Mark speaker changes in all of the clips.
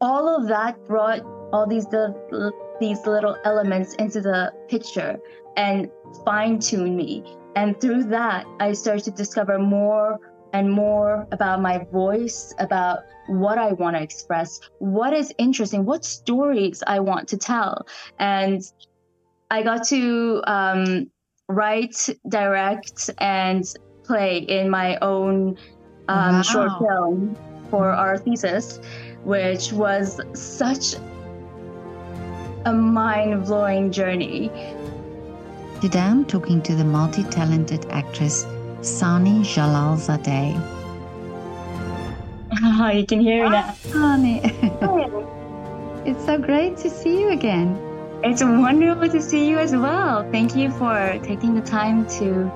Speaker 1: all of that brought all these the, these little elements into the picture and fine tune me. And through that, I started to discover more and more about my voice, about what I want to express, what is interesting, what stories I want to tell. And I got to um, write, direct, and play in my own um, wow. short film for our thesis, which was such a mind blowing journey.
Speaker 2: Today I'm talking to the multi talented actress Sani Jalalzadeh.
Speaker 1: Oh, you can hear me now.
Speaker 2: Ah, Sani. it's so great to see you again.
Speaker 1: It's wonderful to see you as well. Thank you for taking the time to.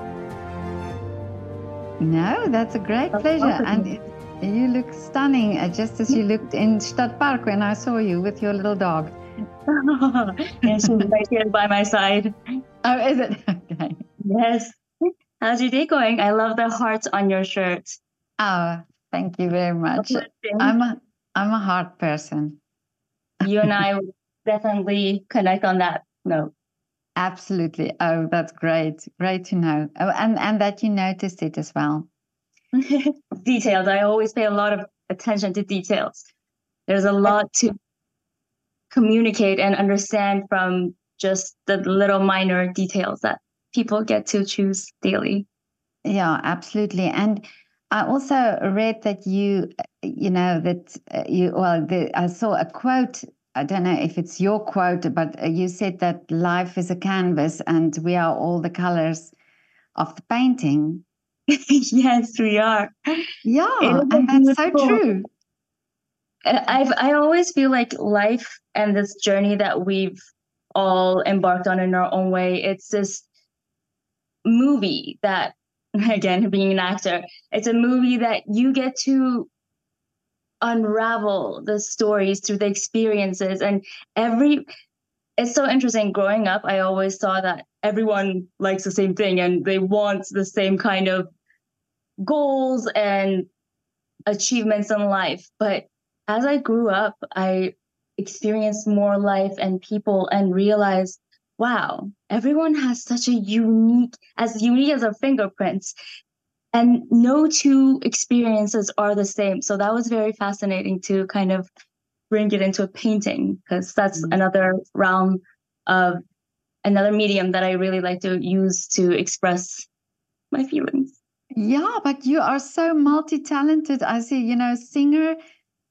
Speaker 2: No, that's a great pleasure. And you look stunning, uh, just as you looked in Stadtpark when I saw you with your little dog.
Speaker 1: yes, she's right here by my side.
Speaker 2: Oh, is it? Okay.
Speaker 1: Yes. How's your day going? I love the hearts on your shirt.
Speaker 2: Oh, thank you very much. I'm a I'm a heart person.
Speaker 1: You and I definitely connect on that note.
Speaker 2: Absolutely. Oh, that's great. Great to know. Oh, and and that you noticed it as well.
Speaker 1: details. I always pay a lot of attention to details. There's a lot to communicate and understand from just the little minor details that people get to choose daily.
Speaker 2: Yeah, absolutely. And I also read that you, you know, that uh, you, well, the, I saw a quote. I don't know if it's your quote, but uh, you said that life is a canvas and we are all the colors of the painting.
Speaker 1: yes, we are.
Speaker 2: Yeah, and that's so true.
Speaker 1: Uh, I've I always feel like life and this journey that we've all embarked on in our own way. It's this movie that again being an actor, it's a movie that you get to unravel the stories through the experiences and every it's so interesting growing up i always saw that everyone likes the same thing and they want the same kind of goals and achievements in life. But as i grew up i experienced more life and people and realized wow everyone has such a unique as unique as our fingerprints. And no two experiences are the same. So that was very fascinating to kind of bring it into a painting because that's mm-hmm. another realm of another medium that i really like to use to express my feelings
Speaker 2: yeah but you are so multi-talented i see you know singer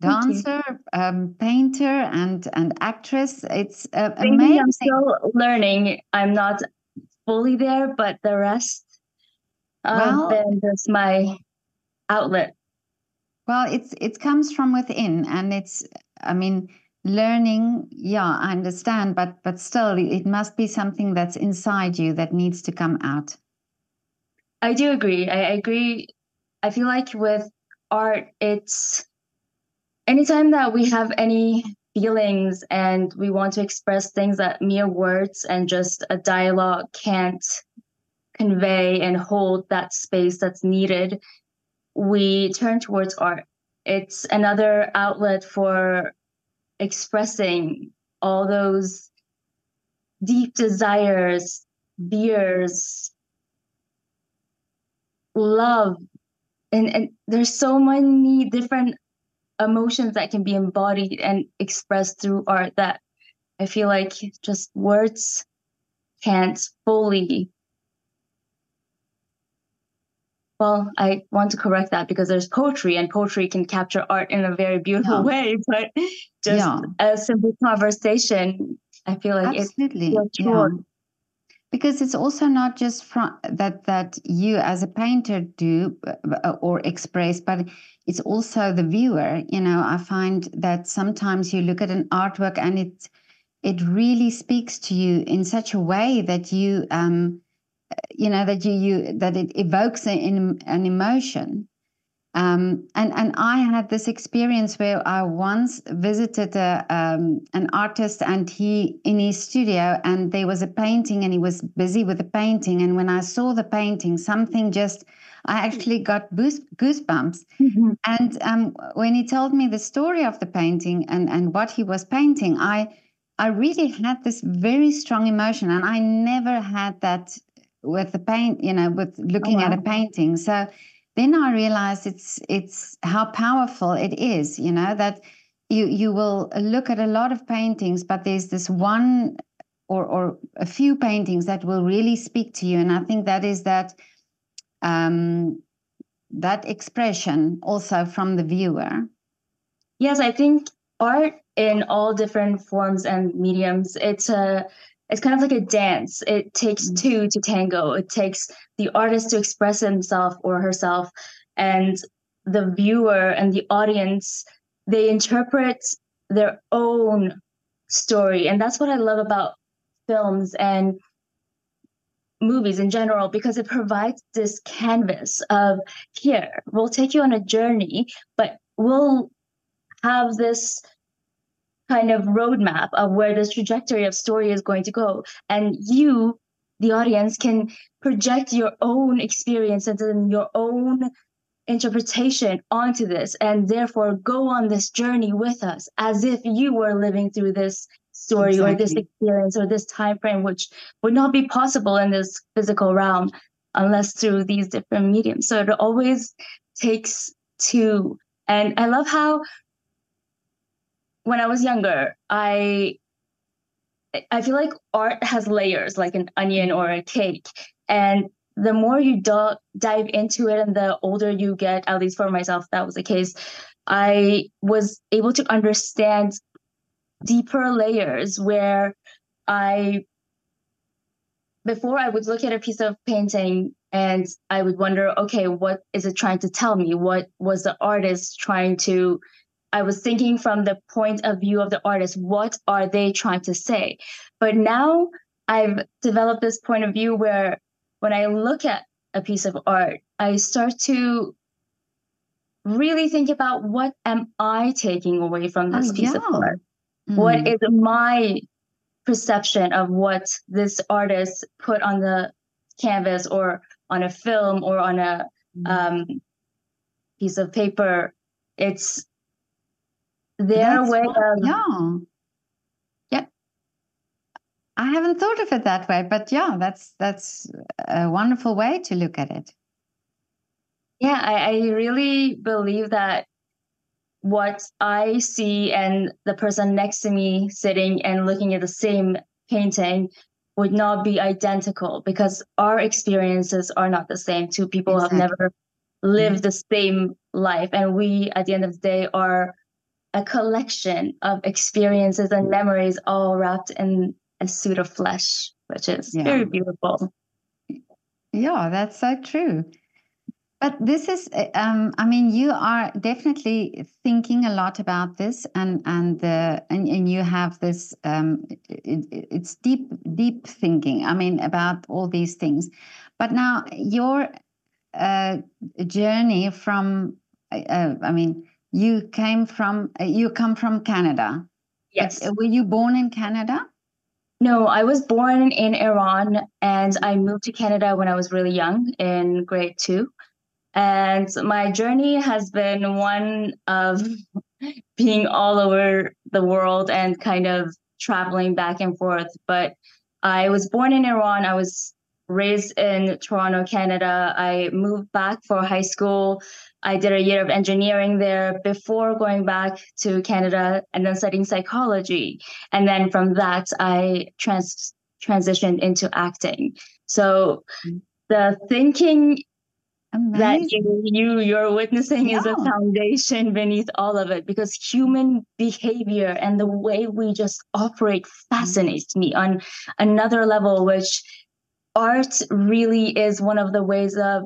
Speaker 2: dancer, um, painter, and and actress. It's uh, amazing.
Speaker 1: I'm still learning. I'm not fully there, but the rest, um, well, then there's my outlet.
Speaker 2: Well, it's it comes from within, and it's. I mean, learning. Yeah, I understand, but but still, it must be something that's inside you that needs to come out.
Speaker 1: I do agree. I, agree. I feel like with art, it's anytime that we have any feelings and we want to express things that mere words and just a dialogue can't convey and hold that space that's needed, we turn towards art. It's another outlet for expressing all those deep desires, fears, love. And, and there's so many different emotions that can be embodied and expressed through art that I feel like just words can't fully. Well, I want to correct that because there's poetry and poetry can capture art in a very beautiful yeah. way, but just yeah. a simple conversation, I feel like
Speaker 2: Absolutely. it's yeah because it's also not just from that that you as a painter do uh, or express but it's also the viewer. You know i find that sometimes you look at an artwork and it it really speaks to you in such a way that you um you know that you you that it evokes an, an emotion Um, and and I had this experience where I once visited a, um, an artist and he in his studio and there was a painting and he was busy with the painting and when I saw the painting something just I actually got goosebumps mm-hmm. and um, when he told me the story of the painting and and what he was painting I I really had this very strong emotion and I never had that with the paint you know with looking oh, wow. at a painting so then I realized it's it's how powerful it is, you know, that you you will look at a lot of paintings, but there's this one or or a few paintings that will really speak to you. And I think that is that um that expression also from the viewer.
Speaker 1: Yes, I think art in all different forms and mediums, it's a it's kind of like a dance. It takes mm-hmm. two to tango. It takes the artist to express himself or herself, and the viewer and the audience they interpret their own story, and that's what I love about films and movies in general because it provides this canvas of here we'll take you on a journey but we'll have this kind of roadmap of where this trajectory of story is going to go. And you, the audience, can project your own experience and your own interpretation onto this and therefore go on this journey with us as if you were living through this story exactly. or this experience or this time frame which would not be possible in this physical realm unless through these different mediums so it always takes two and i love how when I was younger, I I feel like art has layers, like an onion or a cake, and the more you do- dive into it, and the older you get, at least for myself, that was the case. I was able to understand deeper layers where I before I would look at a piece of painting and I would wonder, okay, what is it trying to tell me? What was the artist trying to I was thinking from the point of view of the artist, what are they trying to say? But now I've developed this point of view where when I look at a piece of art, I start to really think about what am I taking away from this oh, piece yeah. of art? Mm. What is my perception of what this artist put on the canvas or on a film or on a mm. um, piece of paper? It's their That's way of
Speaker 2: yeah yeah i haven't thought of it that way but yeah that's that's a wonderful way to look at it
Speaker 1: yeah i, I really believe that what i see and the person next to me sitting and looking at the same painting would not be identical because our experiences are not the same two people exactly. have never lived mm-hmm. the same life and we at the end of the day are a collection of experiences and memories all wrapped in a suit of flesh, which is yeah. very beautiful.
Speaker 2: Yeah, that's so true. But this is, um, I mean, you are definitely thinking a lot about this, and and the and, and you have this. Um, it, it's deep, deep thinking. I mean, about all these things. But now your uh, journey from, uh, I mean, you came from uh, you come from Canada.
Speaker 1: Yes.
Speaker 2: Were you born in Canada?
Speaker 1: No, I was born in Iran and I moved to Canada when I was really young in grade 2. And my journey has been one of being all over the world and kind of traveling back and forth. But I was born in Iran. I was raised in Toronto, Canada. I moved back for high school I did a year of engineering there before going back to Canada and then studying psychology. And then from that, I trans- transitioned into acting. So mm. the thinking Amazing. that you, you you're witnessing yeah. is a foundation beneath all of it because human behavior and the way we just operate mm. fascinates me on another level which art really is one of the ways of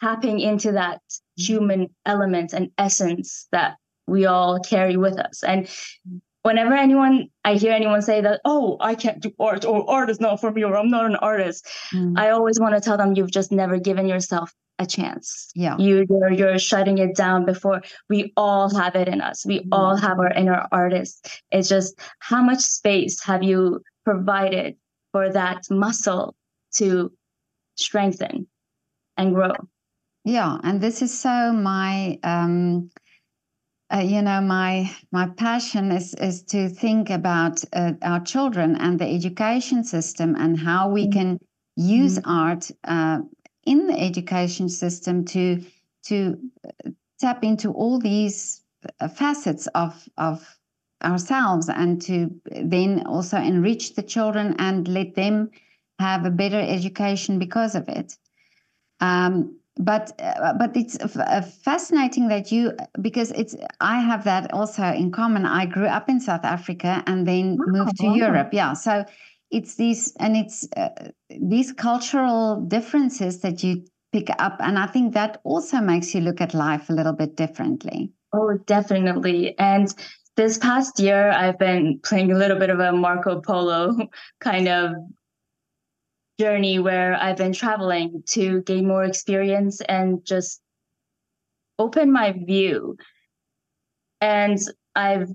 Speaker 1: tapping into that human elements and essence that we all carry with us. And whenever anyone I hear anyone say that, oh, I can't do art or art is not for me or I'm not an artist, mm. I always want to tell them you've just never given yourself a chance.
Speaker 2: Yeah.
Speaker 1: You you're, you're shutting it down before we all have it in us. We mm-hmm. all have our inner artists. It's just how much space have you provided for that muscle to strengthen and grow?
Speaker 2: Yeah, and this is so my um uh, you know my my passion is is to think about uh, our children and the education system and how we mm-hmm. can use mm-hmm. art uh, in the education system to to uh, tap into all these uh, facets of of ourselves and to then also enrich the children and let them have a better education because of it um, but uh, but it's uh, fascinating that you because it's I have that also in common. I grew up in South Africa and then moved to wow. Europe. Yeah, so it's these and it's uh, these cultural differences that you pick up and i think that also makes you look at life a little bit differently
Speaker 1: oh definitely and this past year i've been playing a little bit of a marco polo kind of journey where i've been traveling to gain more experience and just open my view and i've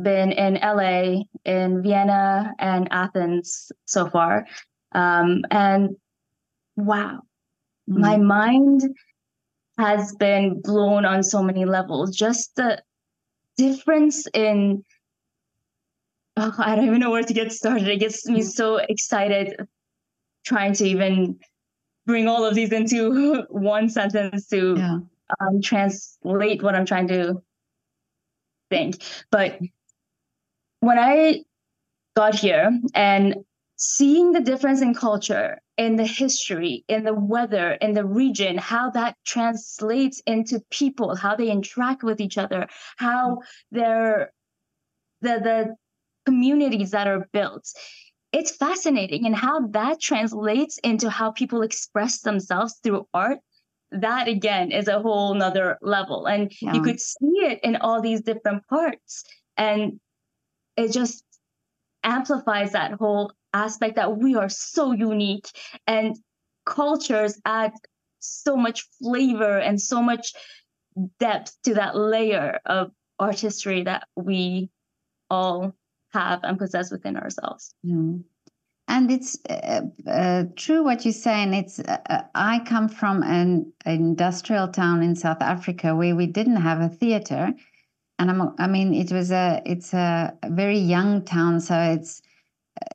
Speaker 1: been in LA, in Vienna, and Athens so far. Um, and wow, mm-hmm. my mind has been blown on so many levels. Just the difference in, oh, I don't even know where to get started. It gets me so excited trying to even bring all of these into one sentence to yeah. um, translate what I'm trying to think. But when I got here and seeing the difference in culture, in the history, in the weather, in the region, how that translates into people, how they interact with each other, how they're the the communities that are built. It's fascinating and how that translates into how people express themselves through art that again is a whole nother level and yeah. you could see it in all these different parts and it just amplifies that whole aspect that we are so unique and cultures add so much flavor and so much depth to that layer of artistry that we all have and possess within ourselves.
Speaker 2: Mm. And it's uh, uh, true what you say. And it's uh, uh, I come from an industrial town in South Africa where we didn't have a theater, and I'm, I mean, it was a, it's a very young town, so it's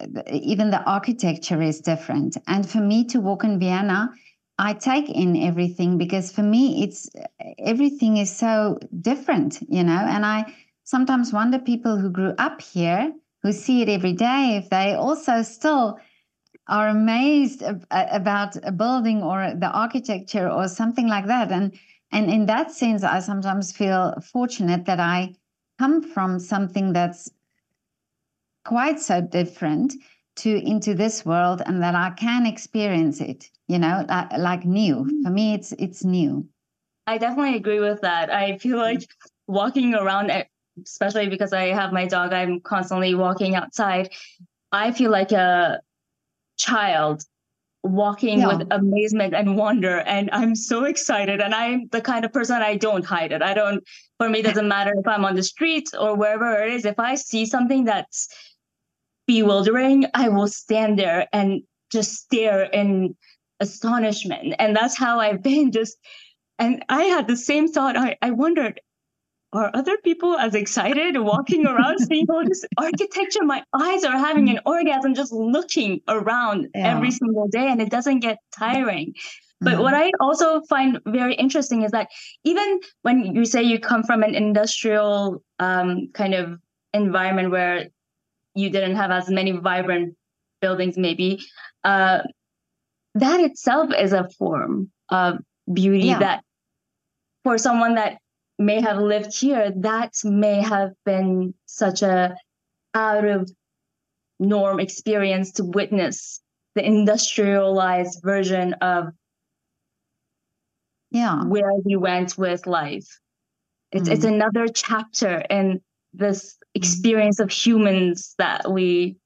Speaker 2: uh, even the architecture is different. And for me to walk in Vienna, I take in everything because for me, it's everything is so different, you know. And I sometimes wonder people who grew up here, who see it every day, if they also still are amazed about a building or the architecture or something like that. And and in that sense, I sometimes feel fortunate that I come from something that's quite so different to into this world and that I can experience it, you know, like, like new. Mm-hmm. For me, it's it's new.
Speaker 1: I definitely agree with that. I feel like walking around, especially because I have my dog, I'm constantly walking outside. I feel like a child walking yeah. with amazement and wonder and i'm so excited and i'm the kind of person i don't hide it i don't for me it doesn't matter if i'm on the street or wherever it is if i see something that's bewildering i will stand there and just stare in astonishment and that's how i've been just and i had the same thought i, I wondered are other people as excited walking around seeing all this architecture? My eyes are having an orgasm just looking around yeah. every single day, and it doesn't get tiring. But what mm-hmm. I also find very interesting is that even when you say you come from an industrial um, kind of environment where you didn't have as many vibrant buildings, maybe, uh, that itself is a form of beauty yeah. that for someone that may have lived here, that may have been such a out of norm experience to witness the industrialized version of
Speaker 2: yeah
Speaker 1: where we went with life. It's mm. it's another chapter in this experience of humans that we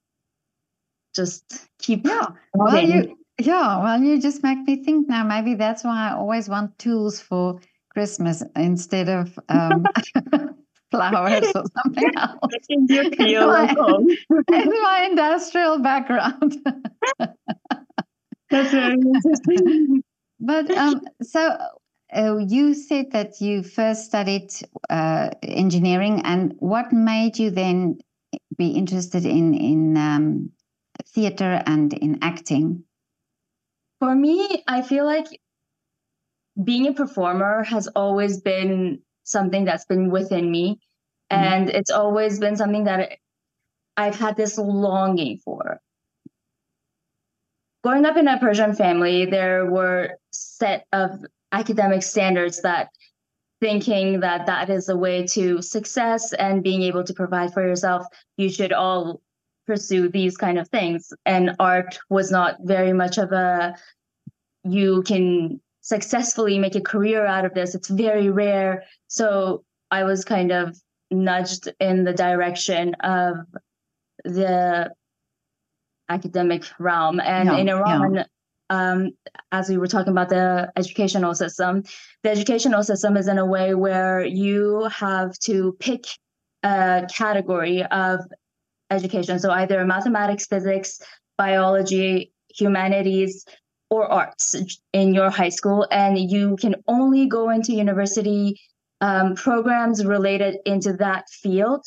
Speaker 1: just keep
Speaker 2: yeah well you Yeah, well, you just make me think now. Maybe that's why I always want tools for Christmas instead of um, flowers or something else.
Speaker 1: it's
Speaker 2: my industrial background.
Speaker 1: That's very interesting.
Speaker 2: But um, so uh, you said that you first studied uh, engineering, and what made you then be interested in in um, theater and in acting?
Speaker 1: For me, I feel like being a performer has always been something that's been within me, mm-hmm. and it's always been something that I've had this longing for growing up in a Persian family, there were set of academic standards that thinking that that is a way to success and being able to provide for yourself, you should all pursue these kind of things. And art was not very much of a you can successfully make a career out of this. It's very rare. So I was kind of nudged in the direction of the academic realm. And yeah, in Iran, yeah. um, as we were talking about the educational system, the educational system is in a way where you have to pick a category of education. So either mathematics, physics, biology, humanities, or arts in your high school, and you can only go into university um, programs related into that field,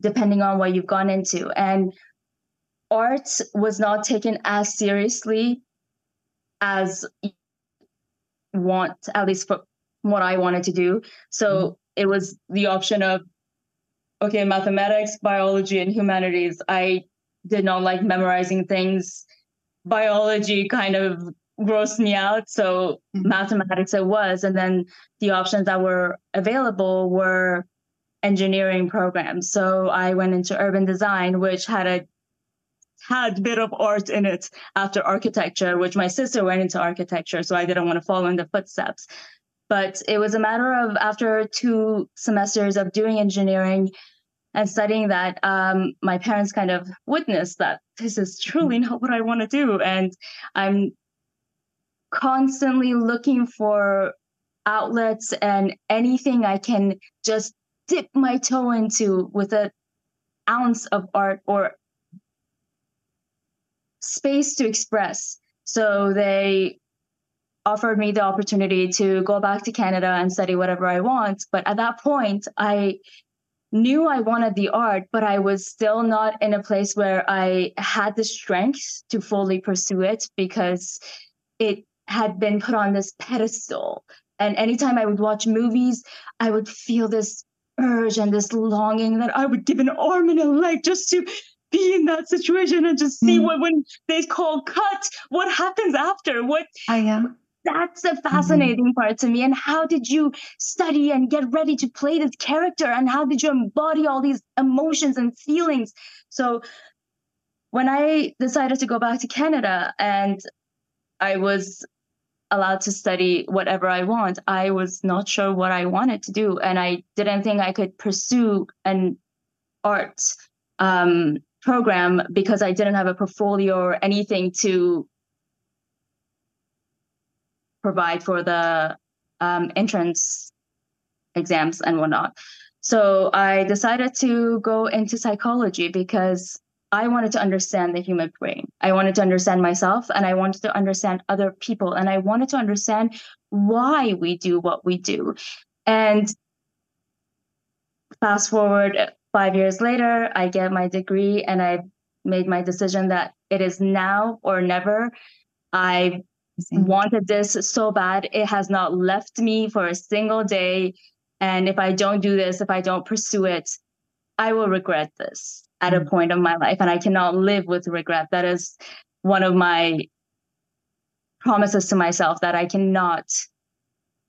Speaker 1: depending on what you've gone into. And art was not taken as seriously as want at least for what I wanted to do. So mm-hmm. it was the option of okay, mathematics, biology, and humanities. I did not like memorizing things. Biology kind of grossed me out. So mm-hmm. mathematics it was. And then the options that were available were engineering programs. So I went into urban design, which had a had a bit of art in it after architecture, which my sister went into architecture, so I didn't want to follow in the footsteps. But it was a matter of after two semesters of doing engineering and studying that, um, my parents kind of witnessed that this is truly not what I want to do. And I'm constantly looking for outlets and anything I can just dip my toe into with an ounce of art or space to express. So they offered me the opportunity to go back to Canada and study whatever I want. But at that point, I knew I wanted the art, but I was still not in a place where I had the strength to fully pursue it because it had been put on this pedestal. And anytime I would watch movies, I would feel this urge and this longing that I would give an arm and a leg just to be in that situation and just see mm. what when they call cut, what happens after? What
Speaker 2: I am.
Speaker 1: That's the mm-hmm. fascinating part to me. And how did you study and get ready to play this character? And how did you embody all these emotions and feelings? So when I decided to go back to Canada and I was allowed to study whatever I want, I was not sure what I wanted to do. And I didn't think I could pursue an art um, program because I didn't have a portfolio or anything to provide for the um, entrance exams and whatnot. So I decided to go into psychology because I wanted to understand the human brain. I wanted to understand myself and I wanted to understand other people and I wanted to understand why we do what we do. And fast forward five years later, I get my degree and I made my decision that it is now or never. I wanted this so bad. It has not left me for a single day. And if I don't do this, if I don't pursue it, I will regret this at mm-hmm. a point of my life. And I cannot live with regret. That is one of my promises to myself that I cannot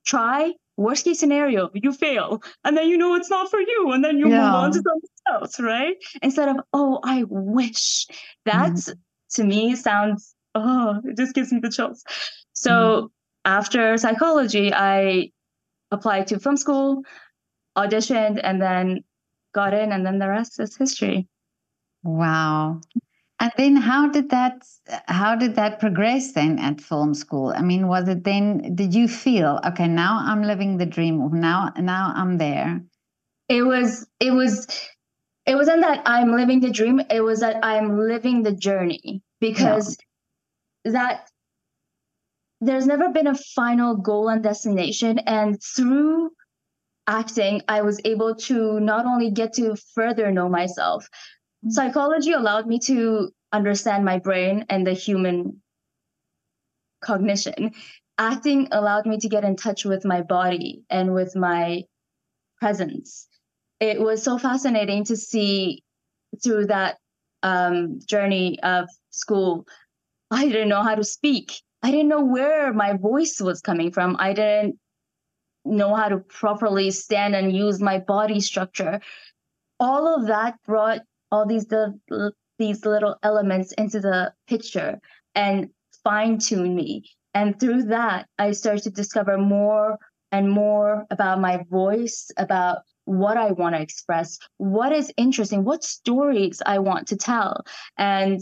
Speaker 1: try worst case scenario, you fail, and then you know it's not for you, and then you yeah. move on to something else, right? Instead of, oh, I wish. That mm. to me sounds, oh, it just gives me the chills. So mm. after psychology, I applied to film school, auditioned, and then got in, and then the rest is history.
Speaker 2: Wow. And then how did that how did that progress then at film school? I mean, was it then did you feel, okay, now I'm living the dream or now now I'm there?
Speaker 1: It was it was it wasn't that I'm living the dream, it was that I'm living the journey because. That there's never been a final goal and destination and through acting i was able to not only get to further know myself psychology allowed me to understand my brain and the human cognition. Acting allowed me to get in touch with my body and with my presence. It was so fascinating to see through that um, journey of school. I didn't know how to speak. I didn't know where my voice was coming from. I didn't know how to properly stand and use my body structure. All of that brought all these the, these little elements into the picture and fine tune me. And through that, I started to discover more and more about my voice, about what I want to express, what is interesting, what stories I want to tell. And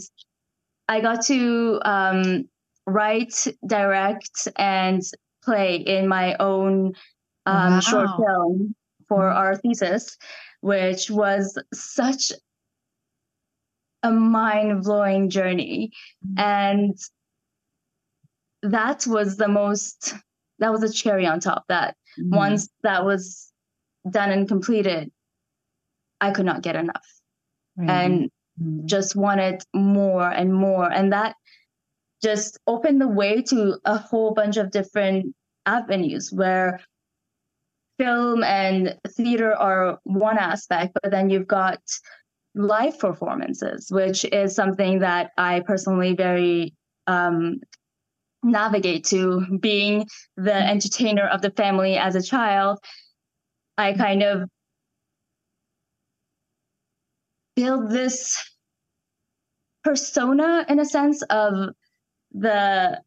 Speaker 1: I got to um, write, direct, and play in my own um, wow. short film for mm-hmm. our thesis, which was such a mind blowing journey. Mm-hmm. And that was the most, that was a cherry on top. That mm-hmm. once that was done and completed, I could not get enough and mm-hmm. just wanted more and more. And that just opened the way to a whole bunch of different avenues where film and theater are one aspect, but then you've got live performances, which is something that I personally very um, navigate to. Being the entertainer of the family as a child, I kind of build this persona in a sense of the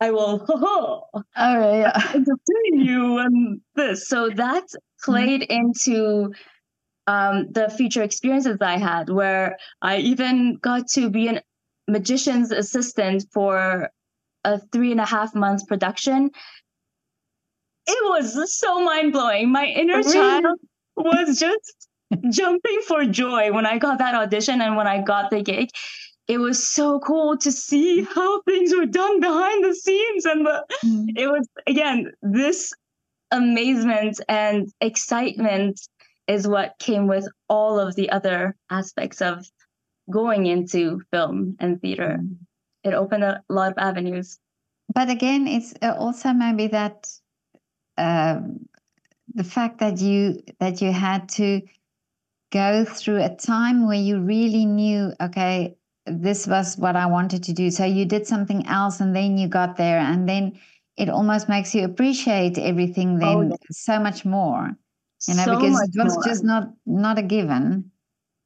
Speaker 1: I will oh, yeah. entertain you and this. So that played into um, the future experiences I had, where I even got to be a magician's assistant for a three and a half months production. It was so mind blowing. My inner really? child was just jumping for joy when I got that audition and when I got the gig. It was so cool to see how things were done behind the scenes. And the, mm. it was, again, this amazement and excitement is what came with all of the other aspects of going into film and theater. Mm. It opened a lot of avenues.
Speaker 2: But again, it's uh, also maybe that um, the fact that you that you had to go through a time where you really knew, okay, this was what I wanted to do. So you did something else, and then you got there, and then it almost makes you appreciate everything then oh, so much more you know so because it was more. just not not a given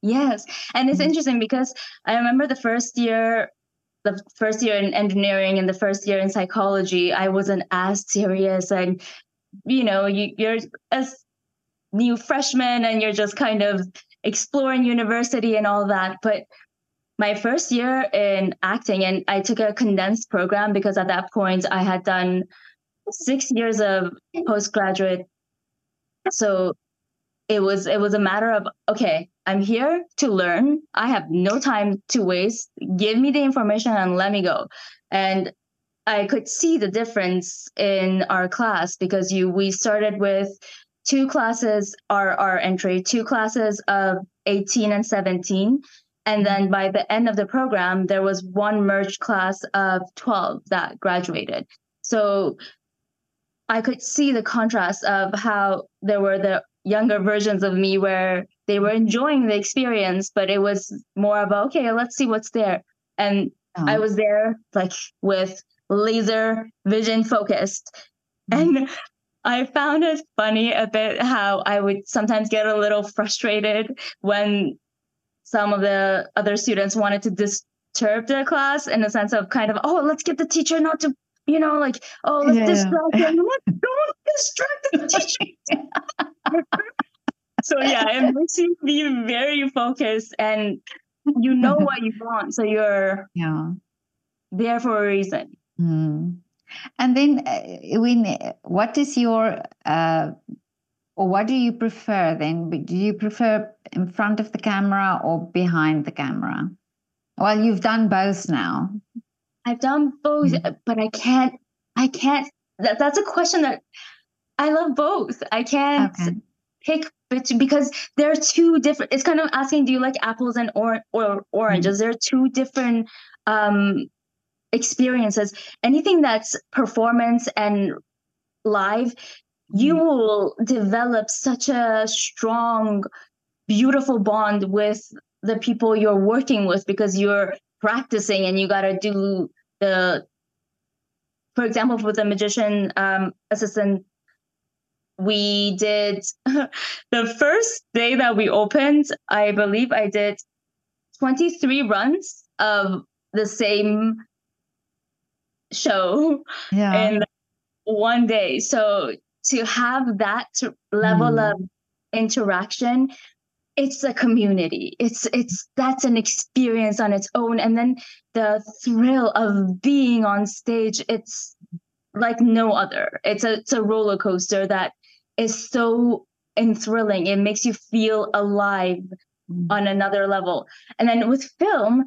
Speaker 1: yes and it's mm-hmm. interesting because i remember the first year the first year in engineering and the first year in psychology i wasn't as serious and you know you, you're a new freshman and you're just kind of exploring university and all that. But my first year in acting and i took a condensed program because at that point i had done six years of postgraduate. So it was it was a matter of okay i'm here to learn. I have no time to waste. Give me the information and let me go. And i could see the difference in our class because you we started with two classes are our entry two classes of 18 and 17 and then by the end of the program there was one merged class of 12 that graduated so I could see the contrast of how there were the younger versions of me where they were enjoying the experience, but it was more about, okay, let's see what's there. And oh. I was there like with laser vision focused. Mm-hmm. And I found it funny a bit how I would sometimes get a little frustrated when some of the other students wanted to disturb their class in the sense of kind of, oh, let's get the teacher not to you know, like, oh, let's yeah. distract them. Like, don't distract the teacher. so yeah, it makes you be very focused. And you know what you want, so you're
Speaker 2: yeah
Speaker 1: there for a reason.
Speaker 2: Mm. And then, uh, when what is your uh, or what do you prefer then? Do you prefer in front of the camera or behind the camera? Well, you've done both now.
Speaker 1: I've done both, mm. but I can't. I can't. That, that's a question that I love both. I can't okay. pick because there are two different. It's kind of asking, do you like apples and or, or oranges? Mm. There are two different um, experiences. Anything that's performance and live, you mm. will develop such a strong, beautiful bond with the people you're working with because you're practicing and you got to do the for example with the magician um, assistant we did the first day that we opened i believe i did 23 runs of the same show yeah. in one day so to have that level mm. of interaction it's a community it's it's that's an experience on its own and then the thrill of being on stage it's like no other it's a it's a roller coaster that is so enthralling it makes you feel alive mm. on another level and then with film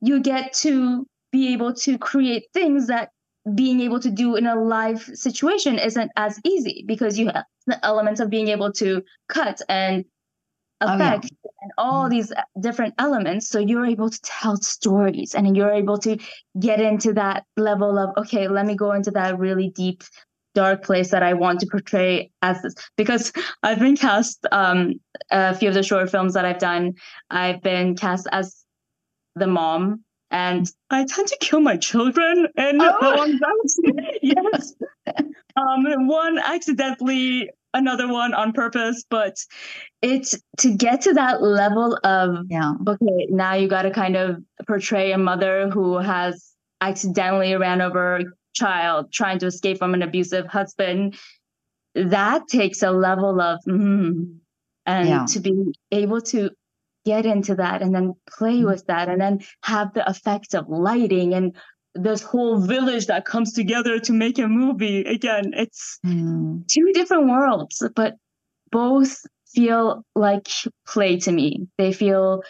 Speaker 1: you get to be able to create things that being able to do in a live situation isn't as easy because you have the elements of being able to cut and effect oh, yeah. and all mm-hmm. these different elements so you're able to tell stories and you're able to get into that level of okay let me go into that really deep dark place that i want to portray as this because i've been cast um a few of the short films that i've done i've been cast as the mom and I tend to kill my children. And oh. one yes, um, one accidentally, another one on purpose, but it's to get to that level of yeah. okay, now you got to kind of portray a mother who has accidentally ran over a child trying to escape from an abusive husband. That takes a level of mm, and yeah. to be able to get into that and then play with that and then have the effects of lighting and this whole village that comes together to make a movie again. It's mm. two different worlds but both feel like play to me. They feel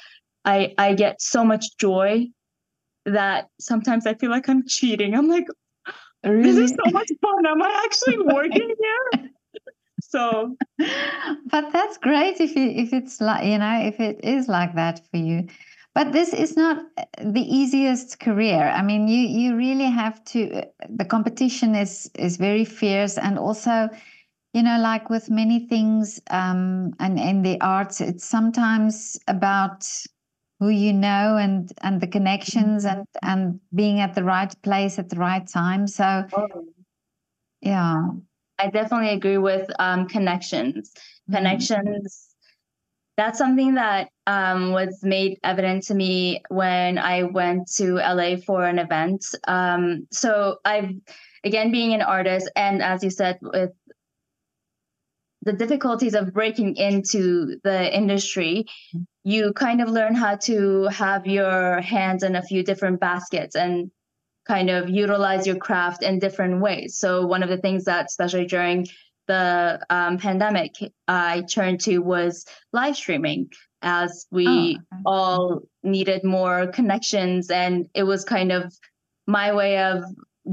Speaker 1: i i get so much joy that sometimes i feel like i'm cheating. I'm like really? this is so much fun. Am i actually working here so
Speaker 2: but that's great if you if it's like you know if it is like that for you but this is not the easiest career i mean you you really have to uh, the competition is is very fierce and also you know like with many things um and in the arts it's sometimes about who you know and and the connections mm-hmm. and and being at the right place at the right time so oh. yeah
Speaker 1: I definitely agree with um, connections. Mm-hmm. Connections. That's something that um, was made evident to me when I went to LA for an event. Um, so I've, again, being an artist, and as you said, with the difficulties of breaking into the industry, mm-hmm. you kind of learn how to have your hands in a few different baskets and kind of utilize your craft in different ways. So one of the things that, especially during the um, pandemic, I turned to was live streaming as we oh, all needed more connections. And it was kind of my way of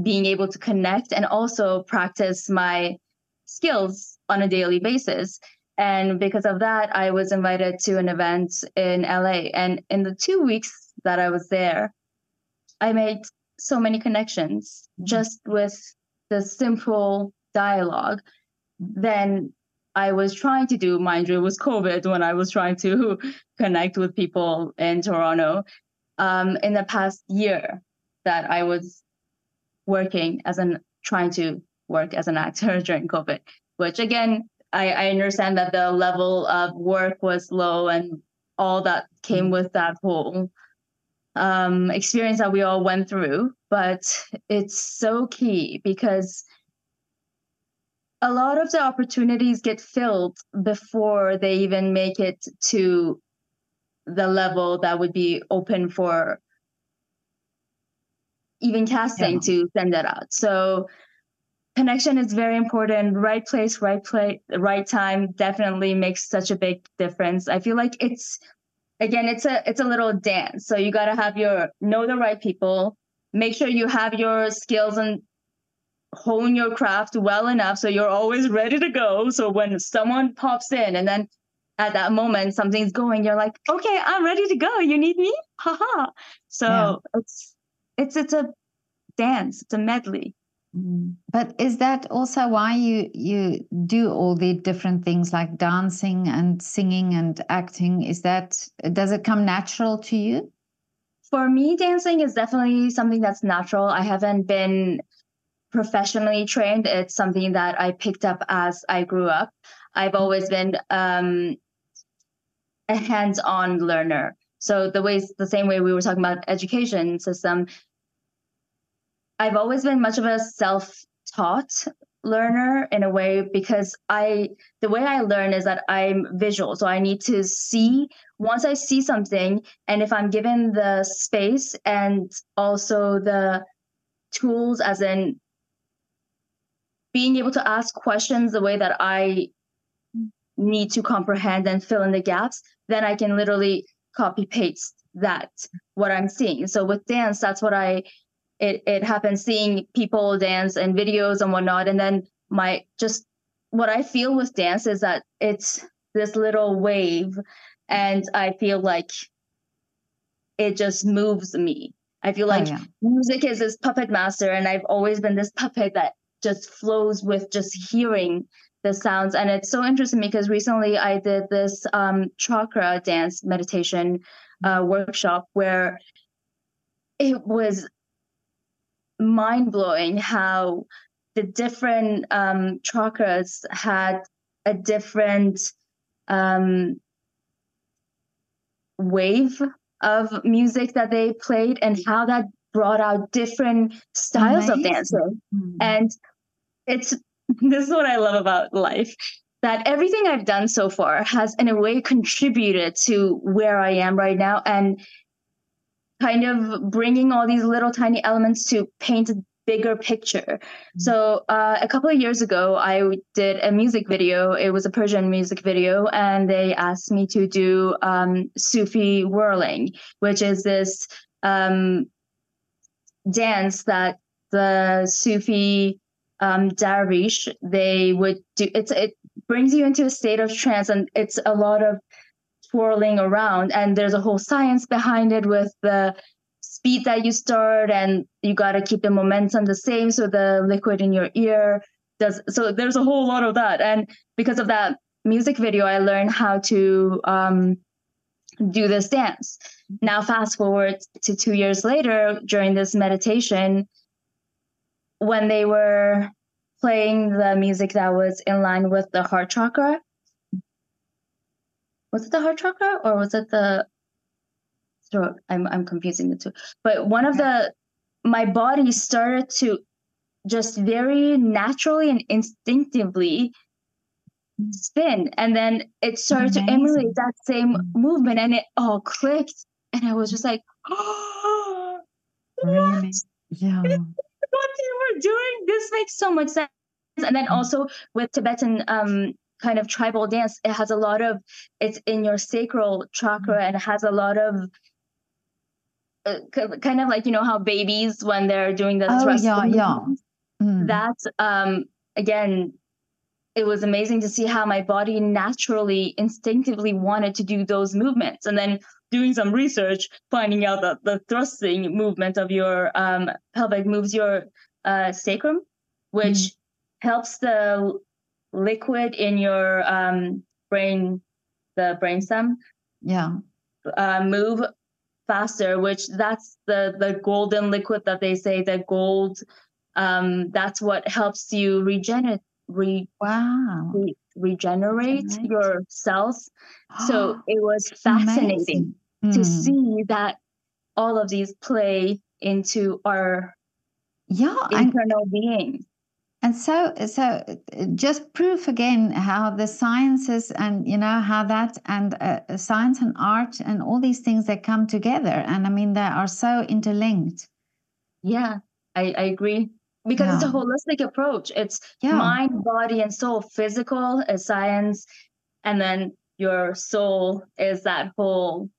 Speaker 1: being able to connect and also practice my skills on a daily basis. And because of that, I was invited to an event in LA. And in the two weeks that I was there, I made so many connections mm-hmm. just with the simple dialogue then I was trying to do. Mind you, it was COVID when I was trying to connect with people in Toronto. Um, in the past year that I was working as an trying to work as an actor during COVID, which again, I, I understand that the level of work was low and all that came mm-hmm. with that whole um, experience that we all went through, but it's so key because a lot of the opportunities get filled before they even make it to the level that would be open for even casting yeah. to send that out. So connection is very important. Right place, right place, right time definitely makes such a big difference. I feel like it's again, it's a it's a little dance. So you got to have your know the right people. Make sure you have your skills and hone your craft well enough so you're always ready to go. So when someone pops in and then at that moment something's going, you're like, okay, I'm ready to go. You need me? Haha. So yeah. it's it's it's a dance, it's a medley.
Speaker 2: But is that also why you you do all the different things like dancing and singing and acting? Is that does it come natural to you?
Speaker 1: For me, dancing is definitely something that's natural. I haven't been professionally trained. It's something that I picked up as I grew up. I've always been um, a hands-on learner. So the ways, the same way we were talking about education system, I've always been much of a self-taught learner in a way because I the way I learn is that I'm visual. So I need to see once I see something and if I'm given the space and also the tools as in being able to ask questions the way that I need to comprehend and fill in the gaps, then I can literally copy paste that what I'm seeing. So with dance, that's what I it it happens seeing people dance and videos and whatnot. And then my just what I feel with dance is that it's this little wave and I feel like it just moves me. I feel oh, like oh, yeah. music is this puppet master and I've always been this puppet that just flows with just hearing the sounds. And it's so interesting because recently I did this um, chakra dance meditation uh, workshop where it was mind blowing how the different um, chakras had a different um, wave of music that they played and how that brought out different styles Amazing. of dancing. Mm-hmm. And it's this is what I love about life that everything I've done so far has in a way contributed to where I am right now and kind of bringing all these little tiny elements to paint a bigger picture. Mm-hmm. So uh, a couple of years ago, I did a music video. It was a Persian music video, and they asked me to do um, Sufi whirling, which is this um, dance that the Sufi um, dervish they would do. It's it brings you into a state of trance, and it's a lot of twirling around and there's a whole science behind it with the speed that you start and you got to keep the momentum the same so the liquid in your ear does so there's a whole lot of that. And because of that music video i learned how to um, do this dance. Now fast forward to two years later during this meditation when they were playing the music that was in line with the heart chakra was it the heart chakra or was it the throat? I'm I'm confusing the two. But one of the my body started to just very naturally and instinctively spin and then it started Amazing. to emulate that same movement and it all clicked and i was just like oh really? yeah what you were doing this makes so much sense and then mm. also with tibetan um kind of tribal dance it has a lot of it's in your sacral chakra mm-hmm. and it has a lot of uh, kind of like you know how babies when they're doing the
Speaker 2: oh, yeah yeah
Speaker 1: mm. that's um again it was amazing to see how my body naturally instinctively wanted to do those movements and then doing some research finding out that the thrusting movement of your um, pelvic moves your uh, sacrum which mm. helps the liquid in your um, brain, the brainstem,
Speaker 2: yeah,
Speaker 1: uh, move faster. Which that's the the golden liquid that they say the gold. Um, that's what helps you regenerate. Re,
Speaker 2: wow.
Speaker 1: Re, regenerate your cells. so it was fascinating mm. to hmm. see that all of these play into our
Speaker 2: yeah
Speaker 1: internal being
Speaker 2: and so so just proof again how the sciences and you know how that and uh, science and art and all these things that come together. And i mean they are so interlinked.
Speaker 1: Yeah i, I agree. Because yeah. it's a holistic approach. It's yeah. mind body and soul. Physical is science and then your soul is that whole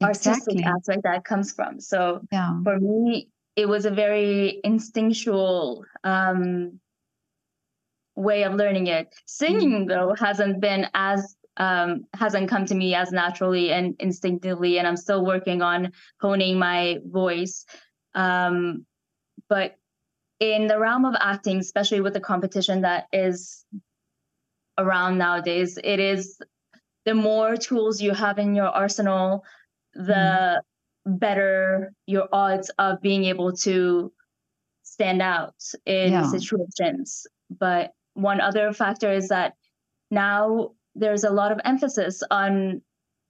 Speaker 1: artistic aspect that comes from. So yeah. for me it was a very instinctual um, way of learning it. Singing mm. though hasn't been as um, hasn't come to me as naturally and instinctively, and I'm still working on honing my voice. Um, but in the realm of acting, especially with the competition that is around nowadays, it is the more tools you have in your arsenal, the mm better your odds of being able to stand out in yeah. situations. But one other factor is that now there's a lot of emphasis on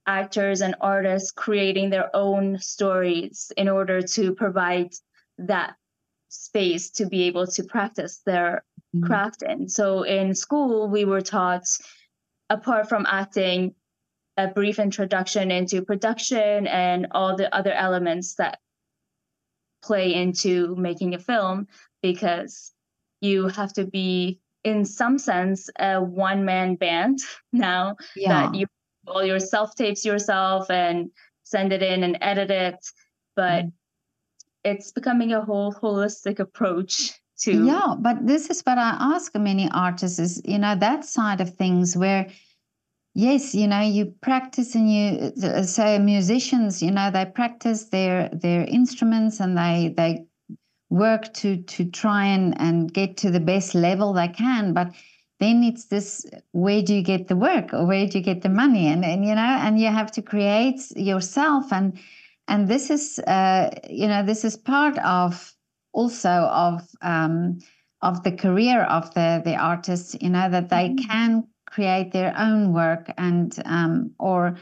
Speaker 1: actors and artists creating their own stories in order to provide that space to be able to practice their mm-hmm. craft in. So in school, we were taught, apart from acting, a brief introduction into production and all the other elements that play into making a film because you have to be in some sense a one man band now yeah. that you all your self tapes yourself and send it in and edit it but mm. it's becoming a whole holistic approach to
Speaker 2: yeah but this is what i ask many artists is you know that side of things where yes you know you practice and you uh, say musicians you know they practice their their instruments and they they work to to try and and get to the best level they can but then it's this where do you get the work or where do you get the money and and you know and you have to create yourself and and this is uh you know this is part of also of um of the career of the the artist you know that they mm-hmm. can create their own work and um, or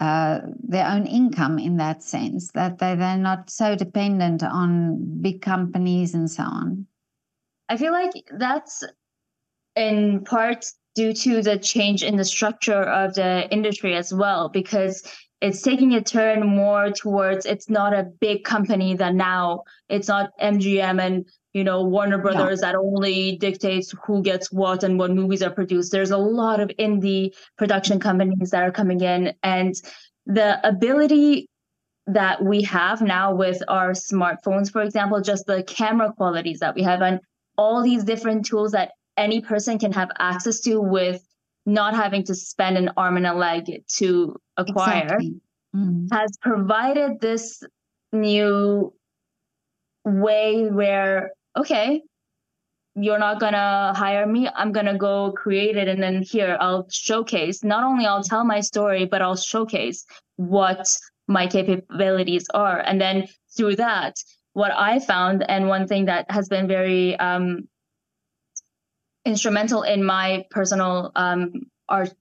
Speaker 2: uh, their own income in that sense that they, they're not so dependent on big companies and so on?
Speaker 1: I feel like that's in part due to the change in the structure of the industry as well because it's taking a turn more towards it's not a big company that now. It's not mgm and you know warner brothers yeah. that only dictates who gets what and what movies are produced there's a lot of indie production companies that are coming in and the ability that we have now with our smartphones for example just the camera qualities that we have and all these different tools that any person can have access to with not having to spend an arm and a leg to acquire exactly. mm. has provided this new way where okay, you're not gonna hire me. I'm gonna go create it and then here I'll showcase. Not only I'll tell my story, but I'll showcase what my capabilities are. And then through that, what I found, and one thing that has been very um, instrumental in my personal um, art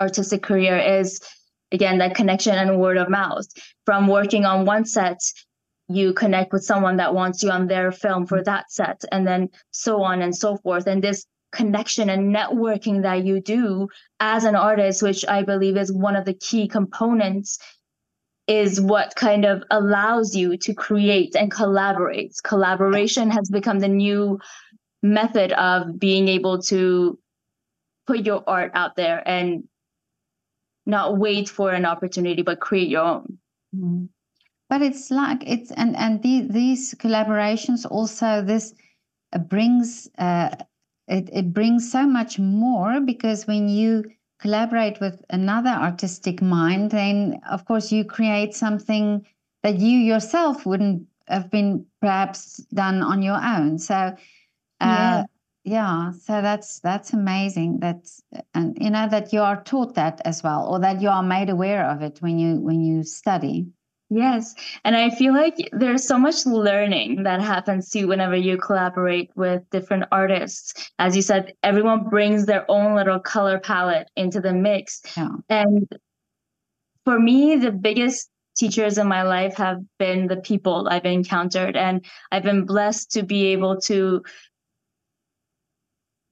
Speaker 1: artistic career is again that connection and word of mouth from working on one set you connect with someone that wants you on their film for that set and then so on and so forth. And this connection and networking that you do as an artist which i believe is one of the key components is what kind of allows you to create and collaborate. Collaboration has become the new method of being able to put your art out there and not wait for an opportunity but create your own. Mm-hmm
Speaker 2: but it's like it's and and the, these collaborations also this uh, brings uh, it, it brings so much more because when you collaborate with another artistic mind then of course you create something that you yourself wouldn't have been perhaps done on your own so uh, yeah. yeah so that's that's amazing that's and you know that you are taught that as well or that you are made aware of it when you when you study
Speaker 1: Yes. And I feel like there's so much learning that happens too whenever you collaborate with different artists. As you said, everyone brings their own little color palette into the mix. Yeah. And for me, the biggest teachers in my life have been the people I've encountered. And I've been blessed to be able to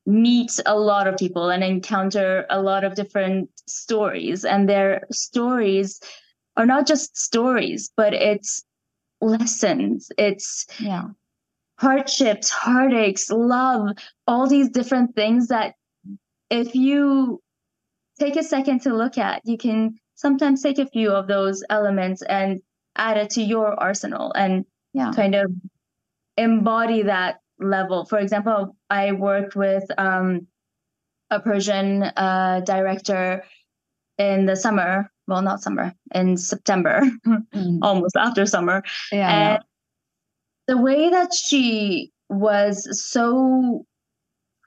Speaker 1: meet a lot of people and encounter a lot of different stories and their stories are not just stories but it's lessons it's
Speaker 2: yeah
Speaker 1: hardships heartaches love all these different things that if you take a second to look at you can sometimes take a few of those elements and add it to your arsenal and
Speaker 2: yeah
Speaker 1: kind of embody that level. For example, I worked with um, a Persian uh, director in the summer. Well, not summer, in September, mm. almost after summer.
Speaker 2: Yeah,
Speaker 1: and the way that she was so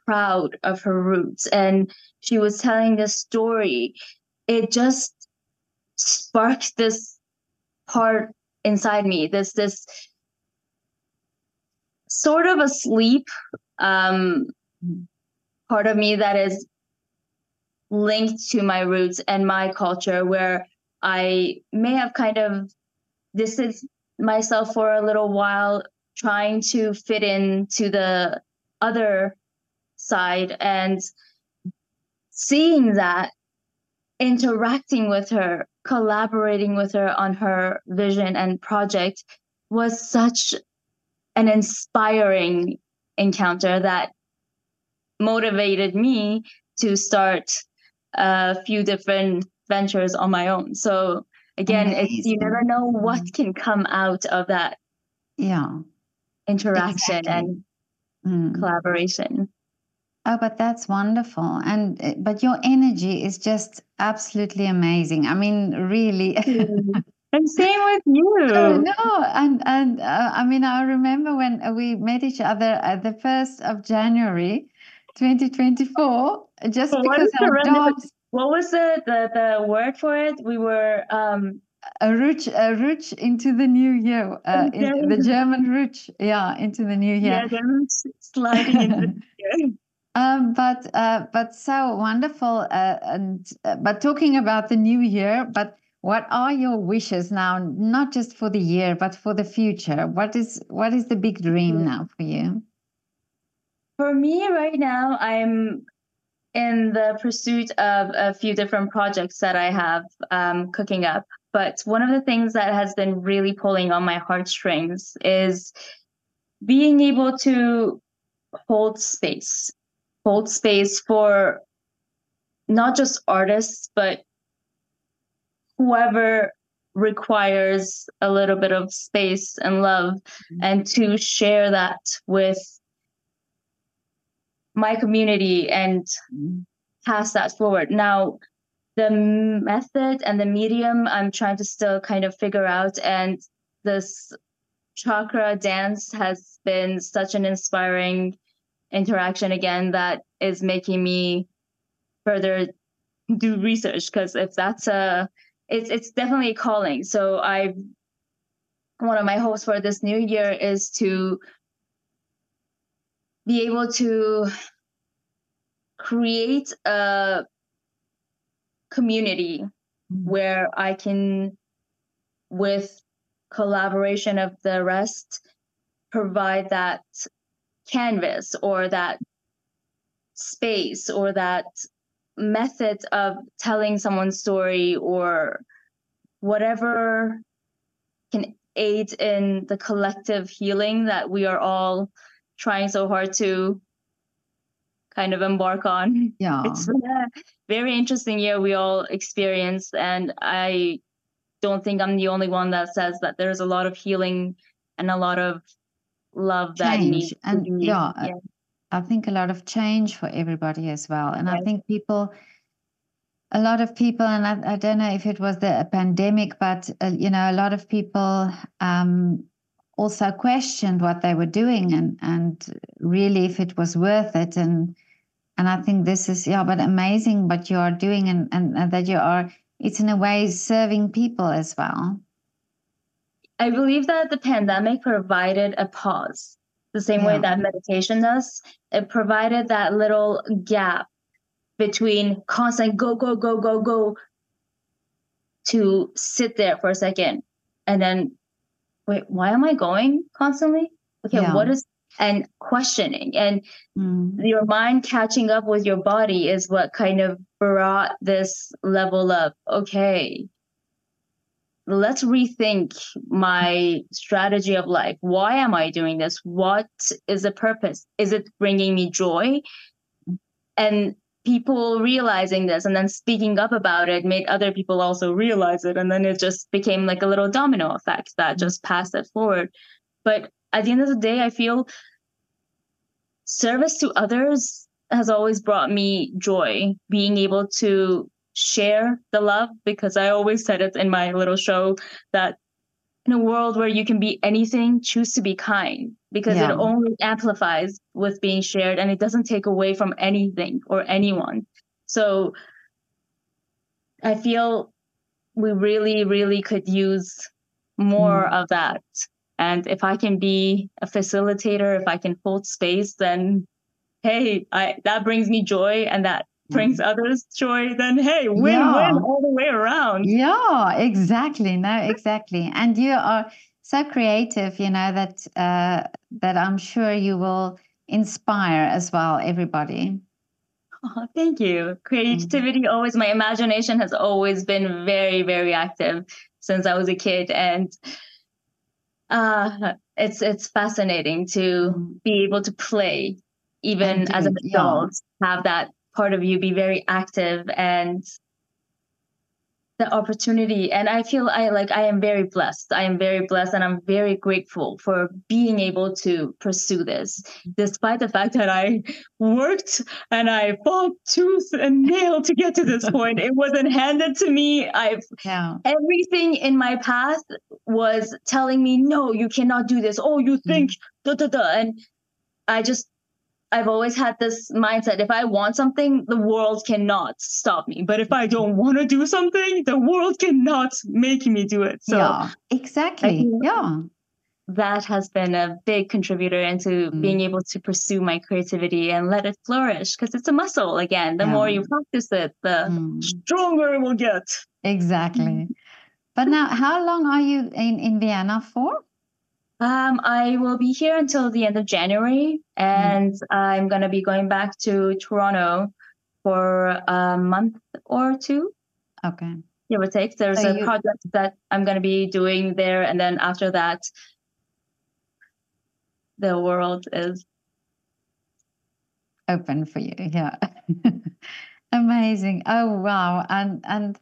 Speaker 1: proud of her roots and she was telling this story, it just sparked this part inside me, this this sort of asleep um, part of me that is linked to my roots and my culture where I may have kind of distanced myself for a little while trying to fit into the other side and seeing that interacting with her collaborating with her on her vision and project was such an inspiring encounter that motivated me to start a few different ventures on my own. So again, it's, you never know what can come out of that
Speaker 2: yeah
Speaker 1: interaction exactly. and mm. collaboration.
Speaker 2: Oh, but that's wonderful. And eh, but your energy is just absolutely amazing. I mean, really.
Speaker 1: And same with you.
Speaker 2: no, and and uh, I mean, I remember when we met each other at the first of January, 2024, just well, because our dogs.
Speaker 1: What was the, the the word for it? We were um
Speaker 2: a root a root into the new year. Uh, in, the German root, yeah, into the new year.
Speaker 1: Yeah, sliding into the new year.
Speaker 2: Um, but uh, but so wonderful. Uh, and uh, but talking about the new year, but what are your wishes now not just for the year but for the future what is what is the big dream mm. now for you
Speaker 1: for me right now i'm in the pursuit of a few different projects that i have um, cooking up but one of the things that has been really pulling on my heartstrings is being able to hold space hold space for not just artists but whoever requires a little bit of space and love mm-hmm. and to share that with my community and pass that forward now the method and the medium i'm trying to still kind of figure out and this chakra dance has been such an inspiring interaction again that is making me further do research because if that's a it's it's definitely a calling. So I one of my hopes for this new year is to be able to create a community mm-hmm. where I can with collaboration of the rest provide that canvas or that space or that method of telling someone's story or whatever can aid in the collective healing that we are all trying so hard to kind of embark on.
Speaker 2: Yeah.
Speaker 1: It's a very interesting year we all experienced. And I don't think I'm the only one that says that there's a lot of healing and a lot of love Change. that needs
Speaker 2: and yeah, yeah, I think a lot of change for everybody as well. And right. I think people, a lot of people, and I, I, don't know if it was the pandemic, but uh, you know, a lot of people um, also questioned what they were doing and and really if it was worth it. And and I think this is yeah, but amazing what you are doing and and, and that you are. It's in a way serving people as well.
Speaker 1: I believe that the pandemic provided a pause the same yeah. way that meditation does. It provided that little gap between constant go, go, go, go, go to sit there for a second and then wait, why am I going constantly? Okay, yeah. what is and questioning and
Speaker 2: Mm.
Speaker 1: your mind catching up with your body is what kind of brought this level of okay let's rethink my strategy of life why am i doing this what is the purpose is it bringing me joy and people realizing this and then speaking up about it made other people also realize it. And then it just became like a little domino effect that mm-hmm. just passed it forward. But at the end of the day i feel service to others has always brought me joy being able to share the love because i always said it in my little show that in a world where you can be anything choose to be kind because
Speaker 2: Yeah.
Speaker 1: it only amplifies with being shared and it doesn't take away from anything or anyone so i feel we really really could use more mm. of that and if i can be a facilitator if i can hold space then hey i that brings me joy and that mm. brings others joy then hey win
Speaker 2: Yeah.
Speaker 1: win all the way around
Speaker 2: Yeah, exactly. No, exactly. And you are so creative, you know, that uh, that I'm sure you will inspire as well everybody.
Speaker 1: Oh, thank you. Creativity always, my imagination has always been very, very active since I was a kid. And uh, it's it's fascinating to
Speaker 2: Mm.
Speaker 1: be able to play, even
Speaker 2: And
Speaker 1: as an
Speaker 2: it, yeah.
Speaker 1: adult, have that part of you be very active and the opportunity. And i feel i like i am very blessed. I am very blessed and i'm very grateful for being able to pursue this despite the fact that i worked and i fought tooth and nail to get to this point. It wasn't handed to me. I've
Speaker 2: Yeah.
Speaker 1: everything in my path was telling me no you cannot do this. Oh you mm. think da da da. And i just i've always had this mindset if i want something the world cannot stop me but if i don't want to do something the world cannot make me do it so
Speaker 2: yeah, exactly. Yeah.
Speaker 1: that has been a big contributor into
Speaker 2: Mm.
Speaker 1: being able to pursue my creativity and let it flourish because it's a muscle again the more you practice it the
Speaker 2: Mm,
Speaker 1: stronger it will get
Speaker 2: exactly. But now, how long are you in, in Vienna for?
Speaker 1: Um, I will be here until the end of January, and I'm going to be going back to Toronto for a month or two,
Speaker 2: Okay.
Speaker 1: give or take. There's
Speaker 2: So
Speaker 1: a
Speaker 2: you-
Speaker 1: project that I'm going to be doing there, and then after that, the world is
Speaker 2: open for you yeah amazing oh wow and and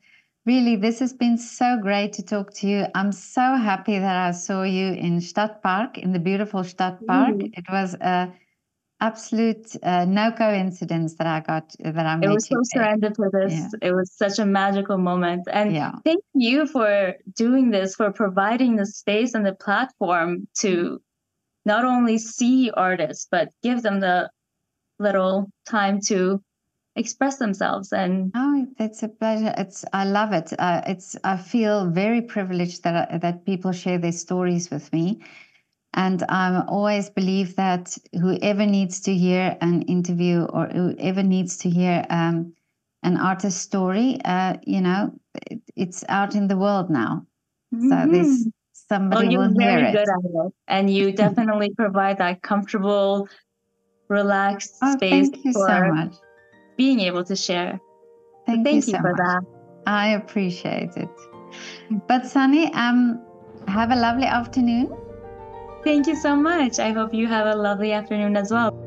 Speaker 2: really this has been so great to talk to you i'm so happy that i saw you in stadtpark in the beautiful stadtpark
Speaker 1: Mm.
Speaker 2: it was a absolute uh, no coincidence that i got that i
Speaker 1: it was so
Speaker 2: there.
Speaker 1: serendipitous.
Speaker 2: Yeah.
Speaker 1: It was such a magical moment, and
Speaker 2: yeah
Speaker 1: thank you for doing this, for providing the space and the platform to not only see artists, but give them the little time to express themselves. And
Speaker 2: Oh, it's a pleasure. It's I love it. Uh, it's I feel very privileged that I- that people share their stories with me, and I always believe that whoever needs to hear an interview or whoever needs to hear um, an artist's story, uh, you know, it, it's out in the world now. So there's
Speaker 1: oh,
Speaker 2: somebody will hear
Speaker 1: very
Speaker 2: it.
Speaker 1: good at it. And you definitely provide that comfortable, relaxed
Speaker 2: Oh,
Speaker 1: space
Speaker 2: thank you
Speaker 1: for
Speaker 2: so much.
Speaker 1: Being able to share.
Speaker 2: Thank,
Speaker 1: thank
Speaker 2: you
Speaker 1: you
Speaker 2: so
Speaker 1: for
Speaker 2: much.
Speaker 1: that.
Speaker 2: I appreciate it. But Sani, um, have a lovely afternoon.
Speaker 1: Thank you so much. I hope you have a lovely afternoon as well.